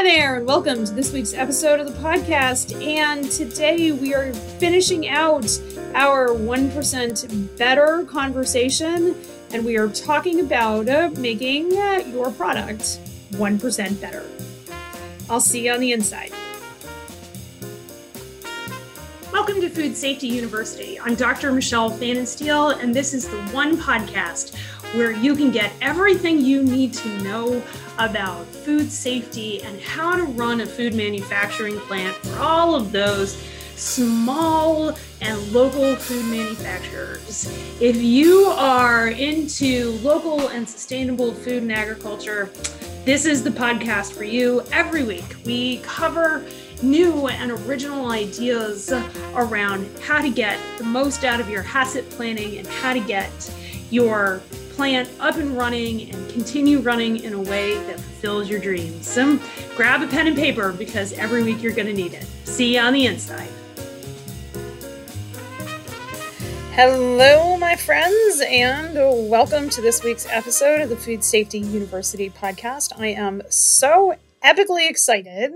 Hi there, and welcome to this week's episode of the podcast. And today we are finishing out our 1% better conversation, and we are talking about uh, making uh, your product 1% better. I'll see you on the inside. Welcome to Food Safety University. I'm Dr. Michelle Fanensteel, and this is the one podcast where you can get everything you need to know about food safety and how to run a food manufacturing plant for all of those small and local food manufacturers. If you are into local and sustainable food and agriculture, this is the podcast for you. Every week, we cover new and original ideas around how to get the most out of your HACCP planning and how to get your plant up and running and continue running in a way that fulfills your dreams. So grab a pen and paper because every week you're going to need it. See you on the inside. Hello, my friends, and welcome to this week's episode of the Food Safety University podcast. I am so epically excited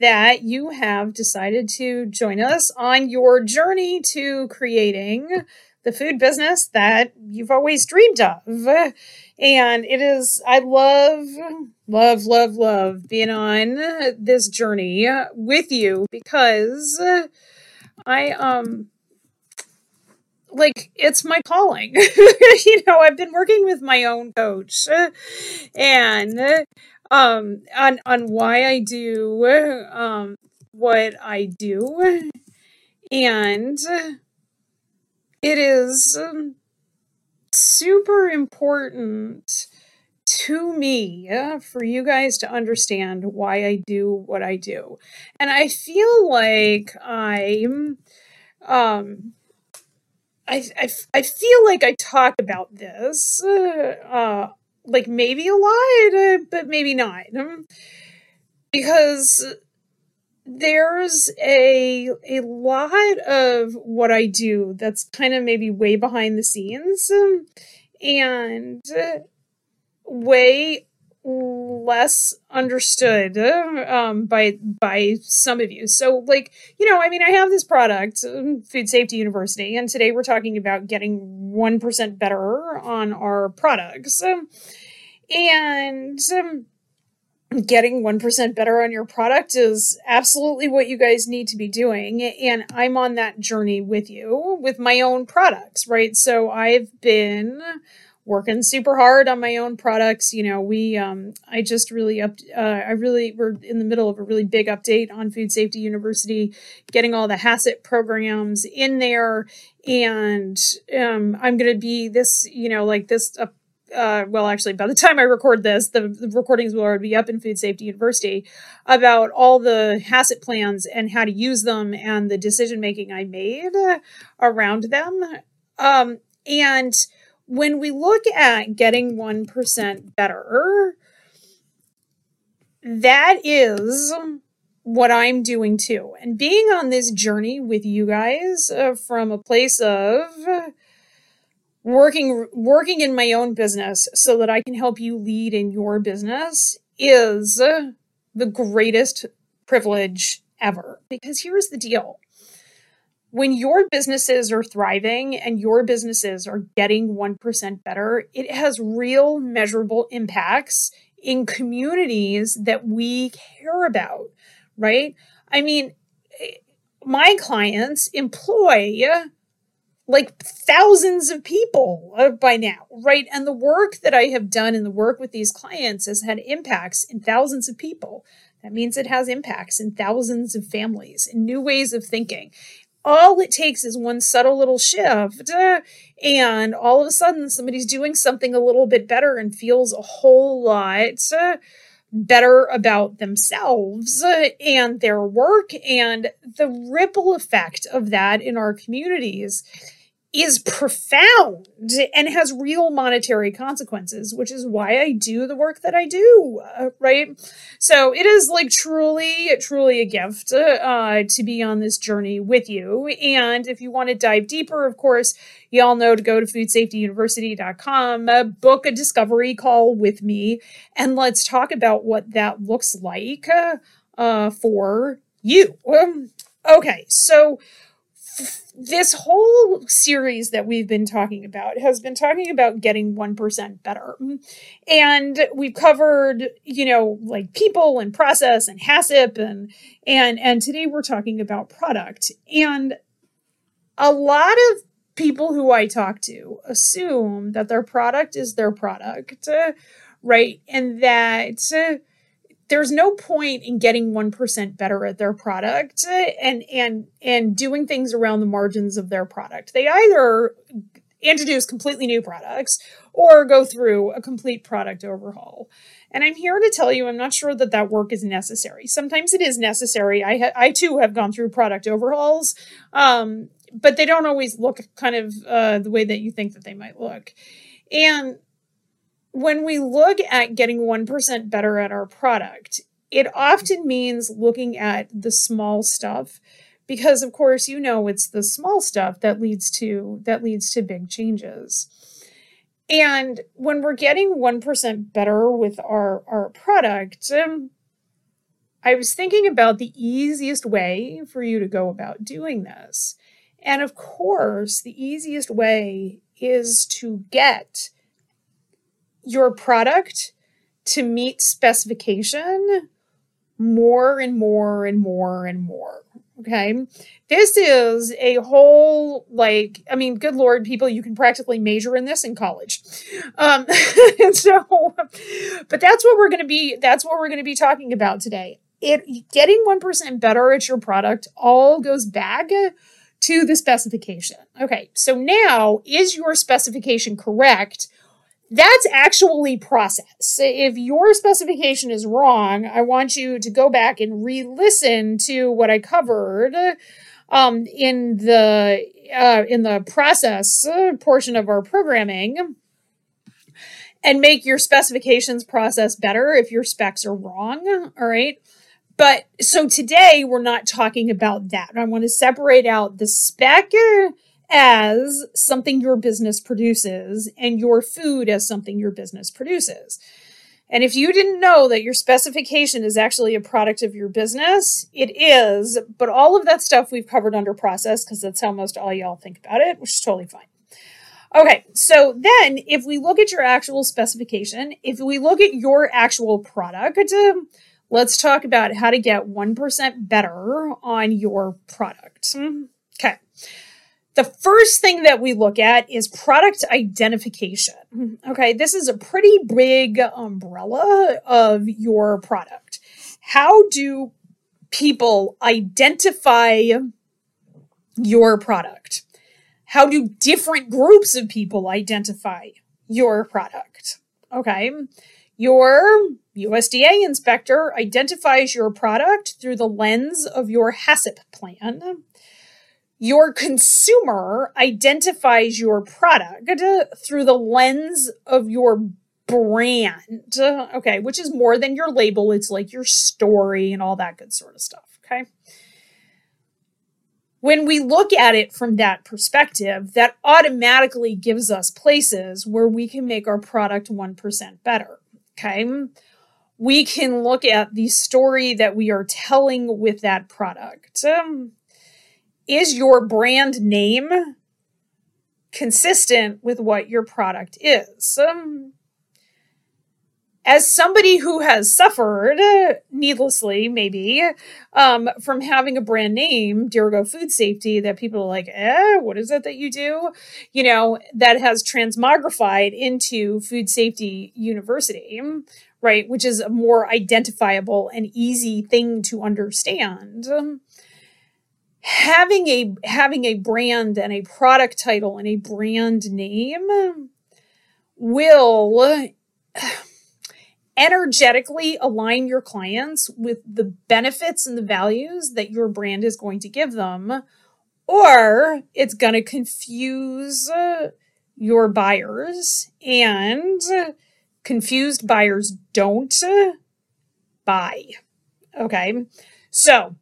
that you have decided to join us on your journey to creating the food business that you've always dreamed of. And it is, I love, love, love, love being on this journey with you because I, um, like it's my calling. you know, I've been working with my own coach and um on on why I do um what I do and it is um, super important to me uh, for you guys to understand why I do what I do. And I feel like I'm um I, I, I feel like I talk about this uh, like maybe a lot uh, but maybe not um, because there's a a lot of what I do that's kind of maybe way behind the scenes um, and way less understood um, by by some of you. So, like you know, I mean, I have this product, um, Food Safety University, and today we're talking about getting one percent better on our products, um, and um, getting 1% better on your product is absolutely what you guys need to be doing. And I'm on that journey with you with my own products, right? So I've been working super hard on my own products. You know, we, um, I just really up, uh, I really, we're in the middle of a really big update on Food Safety University, getting all the HACCP programs in there. And um, I'm going to be this, you know, like this, uh, uh, well, actually, by the time I record this, the, the, recordings will already be up in Food Safety University about all the HACCP plans and how to use them and the decision making I made around them. Um, and when we look at getting 1% better, that is what I'm doing too. And being on this journey with you guys uh, from a place of working working in my own business so that I can help you lead in your business is the greatest privilege ever. Because here's the deal. When your businesses are thriving and your businesses are getting 1% better, it has real measurable impacts in communities that we care about, right? I mean, eh, my clients employ like thousands of people uh, by now, right? And the work that I have done and the work with these clients has had impacts in thousands of people. That means it has impacts in thousands of families, in new ways of thinking. All it takes is one subtle little shift, uh, and all of a sudden somebody's doing something a little bit better and feels a whole lot uh, better about themselves and their work and the ripple effect of that in our communities is profound and has real monetary consequences, which is why I do the work that I do, uh, right? So it is like truly, truly a gift uh, to be on this journey with you. And if you want to dive deeper, of course, you all know to go to foodsafetyuniversity.com, uh, book a discovery call with me, and let's talk about what that looks like uh, for you. Um, okay, so this whole series that we've been talking about has been talking about getting 1% better. And we've covered, you know, like people and process and HACCP and and and today we're talking about product. And a lot of people who I talk to assume that their product is their product, right? And that there's no point in getting 1% better at their product and and and doing things around the margins of their product. They either introduce completely new products or go through a complete product overhaul. And I'm here to tell you, I'm not sure that that work is necessary. Sometimes it is necessary. I, ha- I too have gone through product overhauls, um, but they don't always look kind of uh, the way that you think that they might look. And when we look at getting 1% better at our product, it often means looking at the small stuff because of course you know it's the small stuff that leads to that leads to big changes. And when we're getting 1% better with our our product, um, I was thinking about the easiest way for you to go about doing this. And of course, the easiest way is to get your product to meet specification more and more and more and more. Okay. This is a whole, like, I mean, good Lord, people, you can practically major in this in college. Um, and so, but that's what we're going to be, that's what we're going to be talking about today. It getting 1% better at your product all goes back to the specification. Okay. So now is your specification correct? That's actually process. If your specification is wrong, I want you to go back and re-listen to what I covered um, in the uh, in the process uh, portion of our programming, and make your specifications process better if your specs are wrong. All right. But so today we're not talking about that. I want to separate out the spec as something your business produces and your food as something your business produces. And if you didn't know that your specification is actually a product of your business, it is, but all of that stuff we've covered under process because that's how most all y'all think about it, which is totally fine. Okay, so then if we look at your actual specification, if we look at your actual product, let's talk about how to get 1% better on your product. Okay. The first thing that we look at is product identification. Mm-hmm. Okay, this is a pretty big umbrella of your product. How do people identify your product? How do different groups of people identify your product? Okay, your USDA inspector identifies your product through the lens of your HACCP plan your consumer identifies your product through the lens of your brand. Okay, which is more than your label, it's like your story and all that good sort of stuff. Okay. When we look at it from that perspective, that automatically gives us places where we can make our product 1% better. Okay. We can look at the story that we are telling with that product. Um, is your brand name consistent with what your product is? Um, as somebody who has suffered needlessly, maybe, um, from having a brand name, Dirigo Food Safety, that people are like, eh, what is it that you do? You know, that has transmogrified into Food Safety University, right? Which is a more identifiable and easy thing to understand. Having a having a brand and a product title and a brand name will energetically align your clients with the benefits and the values that your brand is going to give them or it's going to confuse uh, your buyers and confused buyers don't uh, buy. Okay. So,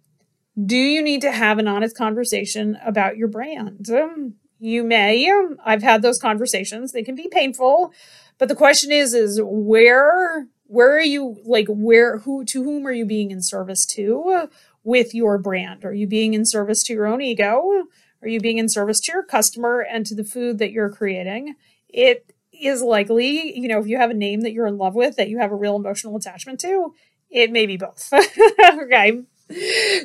do you need to have an honest conversation about your brand? Um, you may. I've had those conversations. They can be painful, but the question is is where where are you like where who to whom are you being in service to with your brand? Are you being in service to your own ego? Are you being in service to your customer and to the food that you're creating? It is likely, you know, if you have a name that you're in love with that you have a real emotional attachment to, it may be both. okay.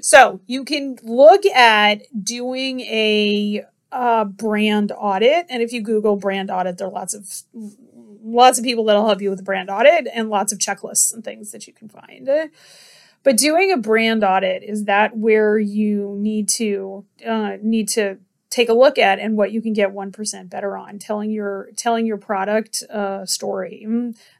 So you can look at doing a uh, brand audit, and if you Google brand audit, there are lots of lots of people that'll help you with a brand audit and lots of checklists and things that you can find. But doing a brand audit is that where you need to uh, need to take a look at and what you can get 1% better on telling your telling your product uh, story.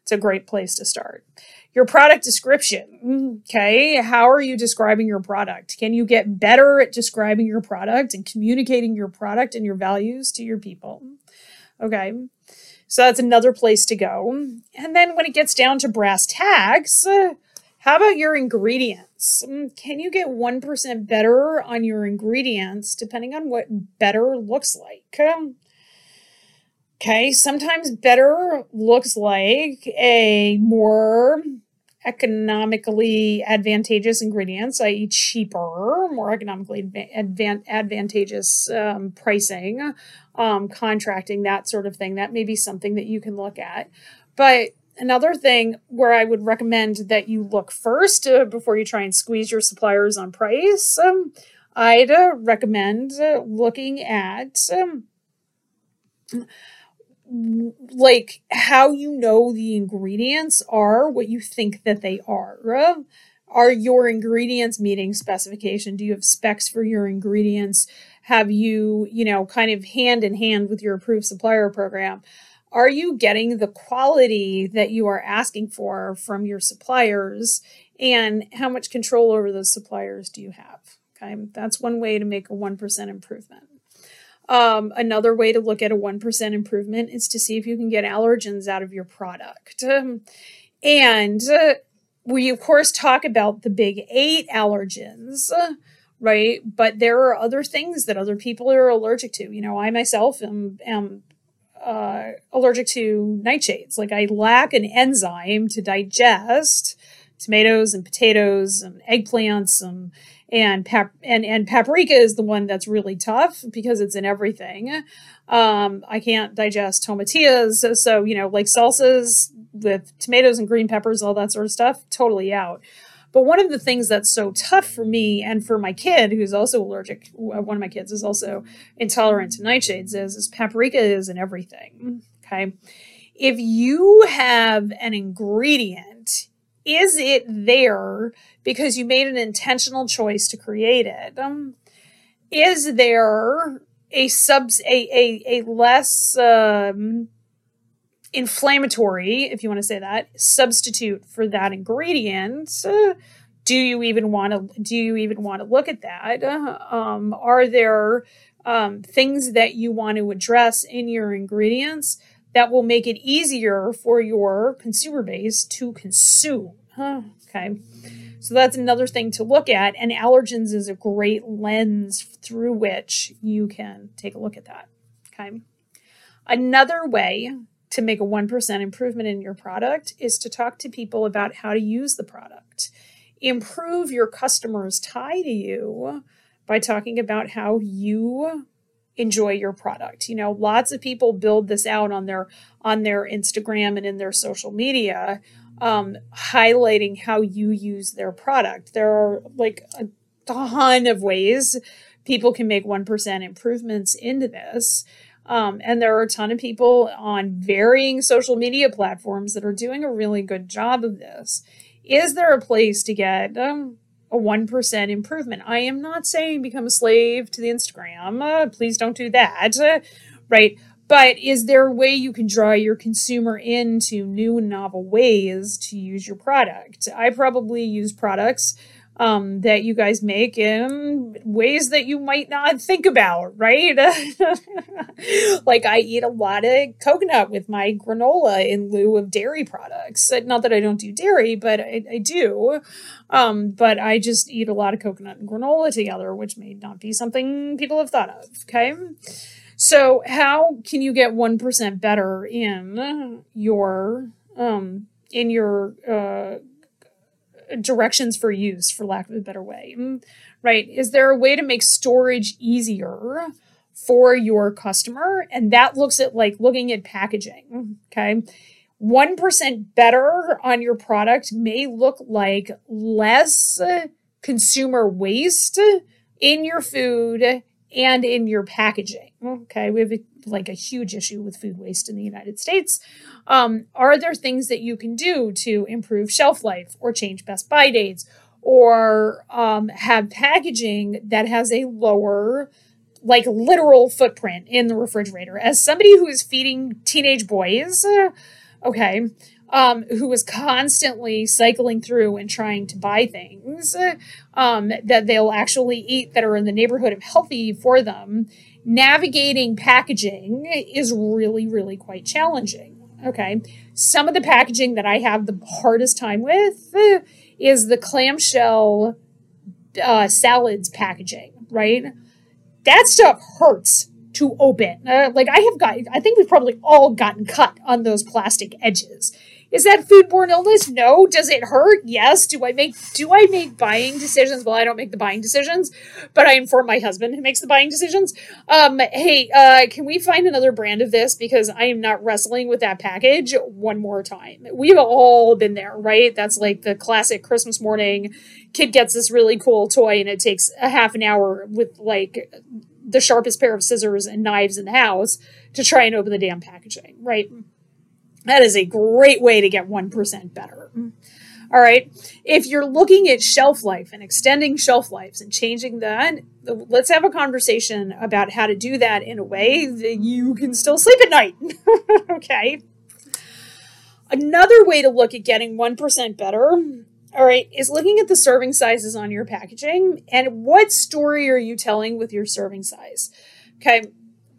It's a great place to start. Your product description okay? How are you describing your product? Can you get better at describing your product and communicating your product and your values to your people? Okay. So that's another place to go. And then when it gets down to brass tacks how about your ingredients? Mm, can you get 1% better on your ingredients depending on what better looks like? Okay, sometimes better looks like a more economically advantageous ingredients, i.e., cheaper, more economically advan- advantageous um, pricing, um, contracting, that sort of thing. That may be something that you can look at. But another thing where I would recommend that you look first uh, before you try and squeeze your suppliers on price, um, I'd uh, recommend uh, looking at um, like how you know the ingredients are what you think that they are. Uh, are your ingredients meeting specification? Do you have specs for your ingredients? Have you, you know, kind of hand in hand with your approved supplier program? Are you getting the quality that you are asking for from your suppliers and how much control over those suppliers do you have okay that's one way to make a 1% improvement um, another way to look at a 1% improvement is to see if you can get allergens out of your product um, and uh, we of course talk about the big eight allergens right? But there are other things that other people are allergic to. You know, I myself am, am uh, allergic to nightshades. Like I lack an enzyme to digest tomatoes and potatoes and eggplants and and pap- and and paprika is the one that's really tough because it's in everything. Um, I can't digest tomatillas, so, so you know like salsas with tomatoes and green peppers, all that sort of stuff, totally out. But one of the things that's so tough for me and for my kid, who's also allergic, one of my kids is also intolerant to nightshades, is, is paprika is in everything. Okay. If you have an ingredient, is it there because you made an intentional choice to create it? Um, is there a subs a a, a less um, inflammatory, if you want to say that, substitute for that ingredient. Uh, do you even want to do you even want to look at that? Um, are there um, things that you want to address in your ingredients that will make it easier for your consumer base to consume? Huh? Okay. So that's another thing to look at. And allergens is a great lens through which you can take a look at that. Okay. Another way to make a 1% improvement in your product is to talk to people about how to use the product. Improve your customer's tie to you by talking about how you enjoy your product. You know, lots of people build this out on their on their Instagram and in their social media um, highlighting how you use their product. There are like a ton of ways people can make 1% improvements into this. Um, and there are a ton of people on varying social media platforms that are doing a really good job of this. Is there a place to get um, a 1% improvement? I am not saying become a slave to the Instagram. Uh, please don't do that. Uh, right. But is there a way you can draw your consumer into new and novel ways to use your product? I probably use products um, that you guys make in ways that you might not think about, right? like I eat a lot of coconut with my granola in lieu of dairy products. Not that I don't do dairy, but I, I do. Um, but I just eat a lot of coconut and granola together, which may not be something people have thought of. Okay. So, how can you get 1% better in your um, in your uh, directions for use, for lack of a better way, mm, right? Is there a way to make storage easier for your customer? And that looks at like looking at packaging, okay? 1% better on your product may look like less consumer waste in your food and in your packaging. Okay, we have like a huge issue with food waste in the United States. Um, are there things that you can do to improve shelf life or change best buy dates or um, have packaging that has a lower, like literal footprint in the refrigerator? As somebody who is feeding teenage boys, okay, um, who is constantly cycling through and trying to buy things um, that they'll actually eat that are in the neighborhood of healthy for them. Navigating packaging is really, really quite challenging. Okay. Some of the packaging that I have the hardest time with is the clamshell uh, salads packaging, right? That stuff hurts to open. Uh, like I have got, I think we've probably all gotten cut on those plastic edges. Is that foodborne illness? No. Does it hurt? Yes. Do I make do I make buying decisions? Well, I don't make the buying decisions, but I inform my husband who makes the buying decisions. Um, hey, uh, can we find another brand of this because I am not wrestling with that package one more time. We've all been there, right? That's like the classic Christmas morning. Kid gets this really cool toy and it takes a half an hour with like the sharpest pair of scissors and knives in the house to try and open the damn packaging, right? That is a great way to get 1% better. All right. If you're looking at shelf life and extending shelf lives and changing that, let's have a conversation about how to do that in a way that you can still sleep at night. okay. Another way to look at getting 1% better, all right, is looking at the serving sizes on your packaging and what story are you telling with your serving size? Okay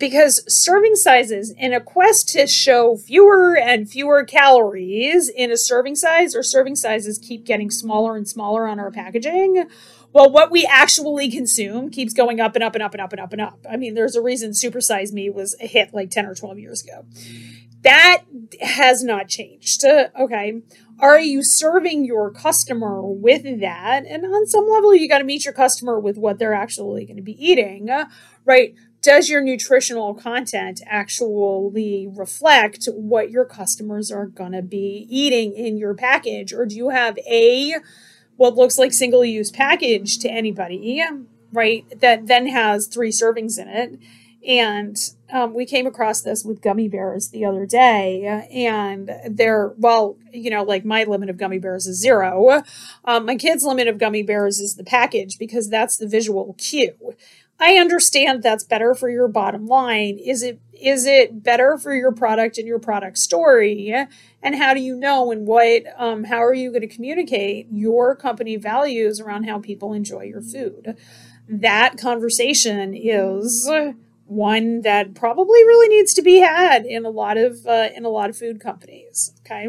because serving sizes in a quest to show fewer and fewer calories in a serving size or serving sizes keep getting smaller and smaller on our packaging well what we actually consume keeps going up and up and up and up and up and up. I mean there's a reason supersize me was a hit like 10 or 12 years ago. That has not changed. Okay. Are you serving your customer with that? And on some level you got to meet your customer with what they're actually going to be eating right does your nutritional content actually reflect what your customers are going to be eating in your package? Or do you have a what looks like single use package to anybody right that then has three servings in it? And um, we came across this with gummy bears the other day and they're well you know like my limit of gummy bears is zero. Um, my kids limit of gummy bears is the package because that's the visual cue I understand that's better for your bottom line. Is it is it better for your product and your product story? And how do you know and what um, how are you going to communicate your company values around how people enjoy your food? That conversation is one that probably really needs to be had in a lot of uh, in a lot of food companies. Okay.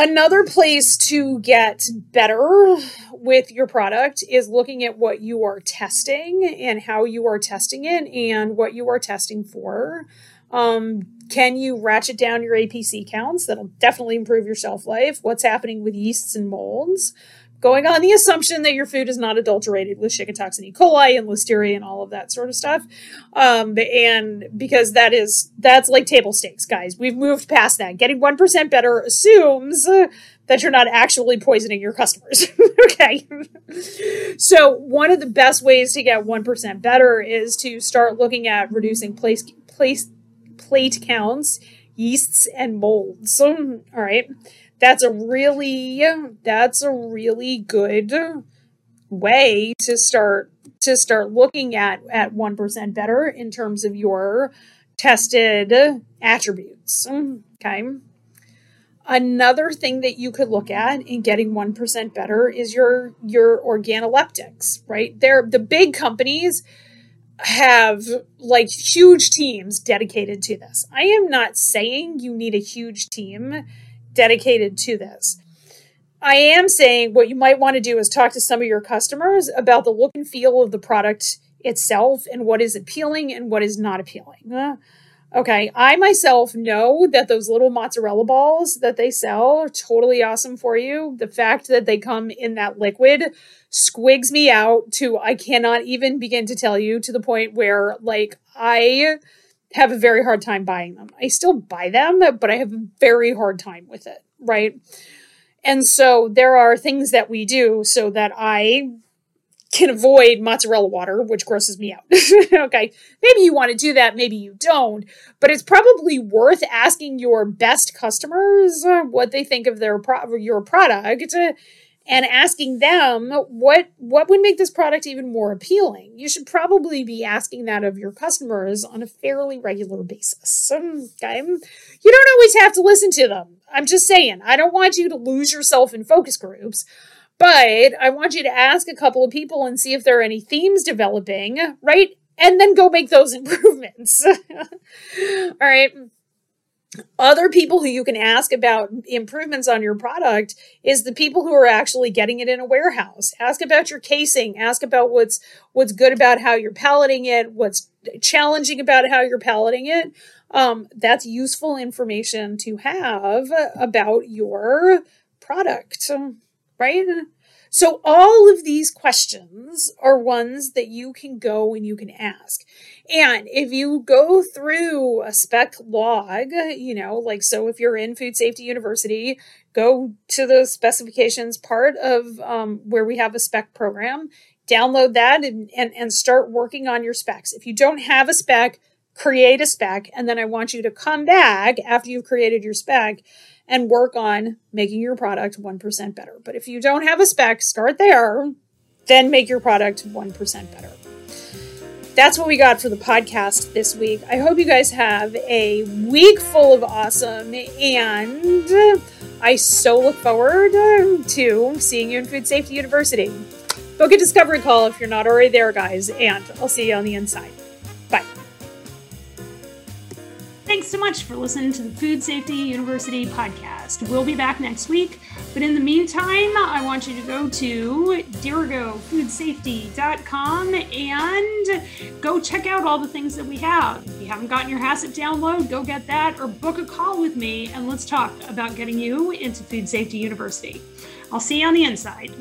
Another place to get better with your product is looking at what you are testing and how you are testing it and what you are testing for. Um, can you ratchet down your APC counts? That'll definitely improve your shelf life. What's happening with yeasts and molds? Going on the assumption that your food is not adulterated with Shigatoxin E. coli and listeria and all of that sort of stuff. Um, and because that is, that's like table stakes, guys. We've moved past that. Getting 1% better assumes that you're not actually poisoning your customers. okay. so one of the best ways to get 1% better is to start looking at reducing place, place, plate counts, yeasts, and molds. All right that's a really that's a really good way to start to start looking at at 1% better in terms of your tested attributes okay Another thing that you could look at in getting 1% better is your your organoleptics, right? They're the big companies have like huge teams dedicated to this. I am not saying you need a huge team dedicated to this. I am saying what you might want to do is talk to some of your customers about the look and feel of the product itself and what is appealing and what is not appealing. Okay, I myself know that those little mozzarella balls that they sell are totally awesome for you. The fact that they come in that liquid squigs me out to I cannot even begin to tell you to the point where like I have a very hard time buying them. I still buy them, but I have a very hard time with it, right? And so there are things that we do so that I can avoid mozzarella water, which grosses me out. okay, maybe you want to do that, maybe you don't, but it's probably worth asking your best customers uh, what they think of their pro- your product and asking them what what would make this product even more appealing. You should probably be asking that of your customers on a fairly regular basis. Okay, you don't always have to listen to them. I'm just saying. I don't want you to lose yourself in focus groups. But I want you to ask a couple of people and see if there are any themes developing, right? And then go make those improvements. All right. Other people who you can ask about improvements on your product is the people who are actually getting it in a warehouse. Ask about your casing, ask about what's what's good about how you're palleting it, what's challenging about how you're palleting it. Um, that's useful information to have about your product right? So all of these questions are ones that you can go and you can ask. And if you go through a spec log, you know, like so if you're in Food Safety University, go to the specifications part of um, where we have a spec program, download that and, and, and start working on your specs. If you don't have a spec, create a spec. And then I want you to come back after you've created your spec and work on making your product 1% better. But if you don't have a spec, start there, then make your product 1% better. That's what we got for the podcast this week. I hope you guys have a week full of awesome, and I so look forward to seeing you in Food Safety University. Book a discovery call if you're not already there, guys, and I'll see you on the inside. Thanks so much for listening to the Food Safety University podcast. We'll be back next week, but in the meantime, I want you to go to dirigofoodSafety.com and go check out all the things that we have. If you haven't gotten your HACCP download, go get that or book a call with me and let's talk about getting you into Food Safety University. I'll see you on the inside.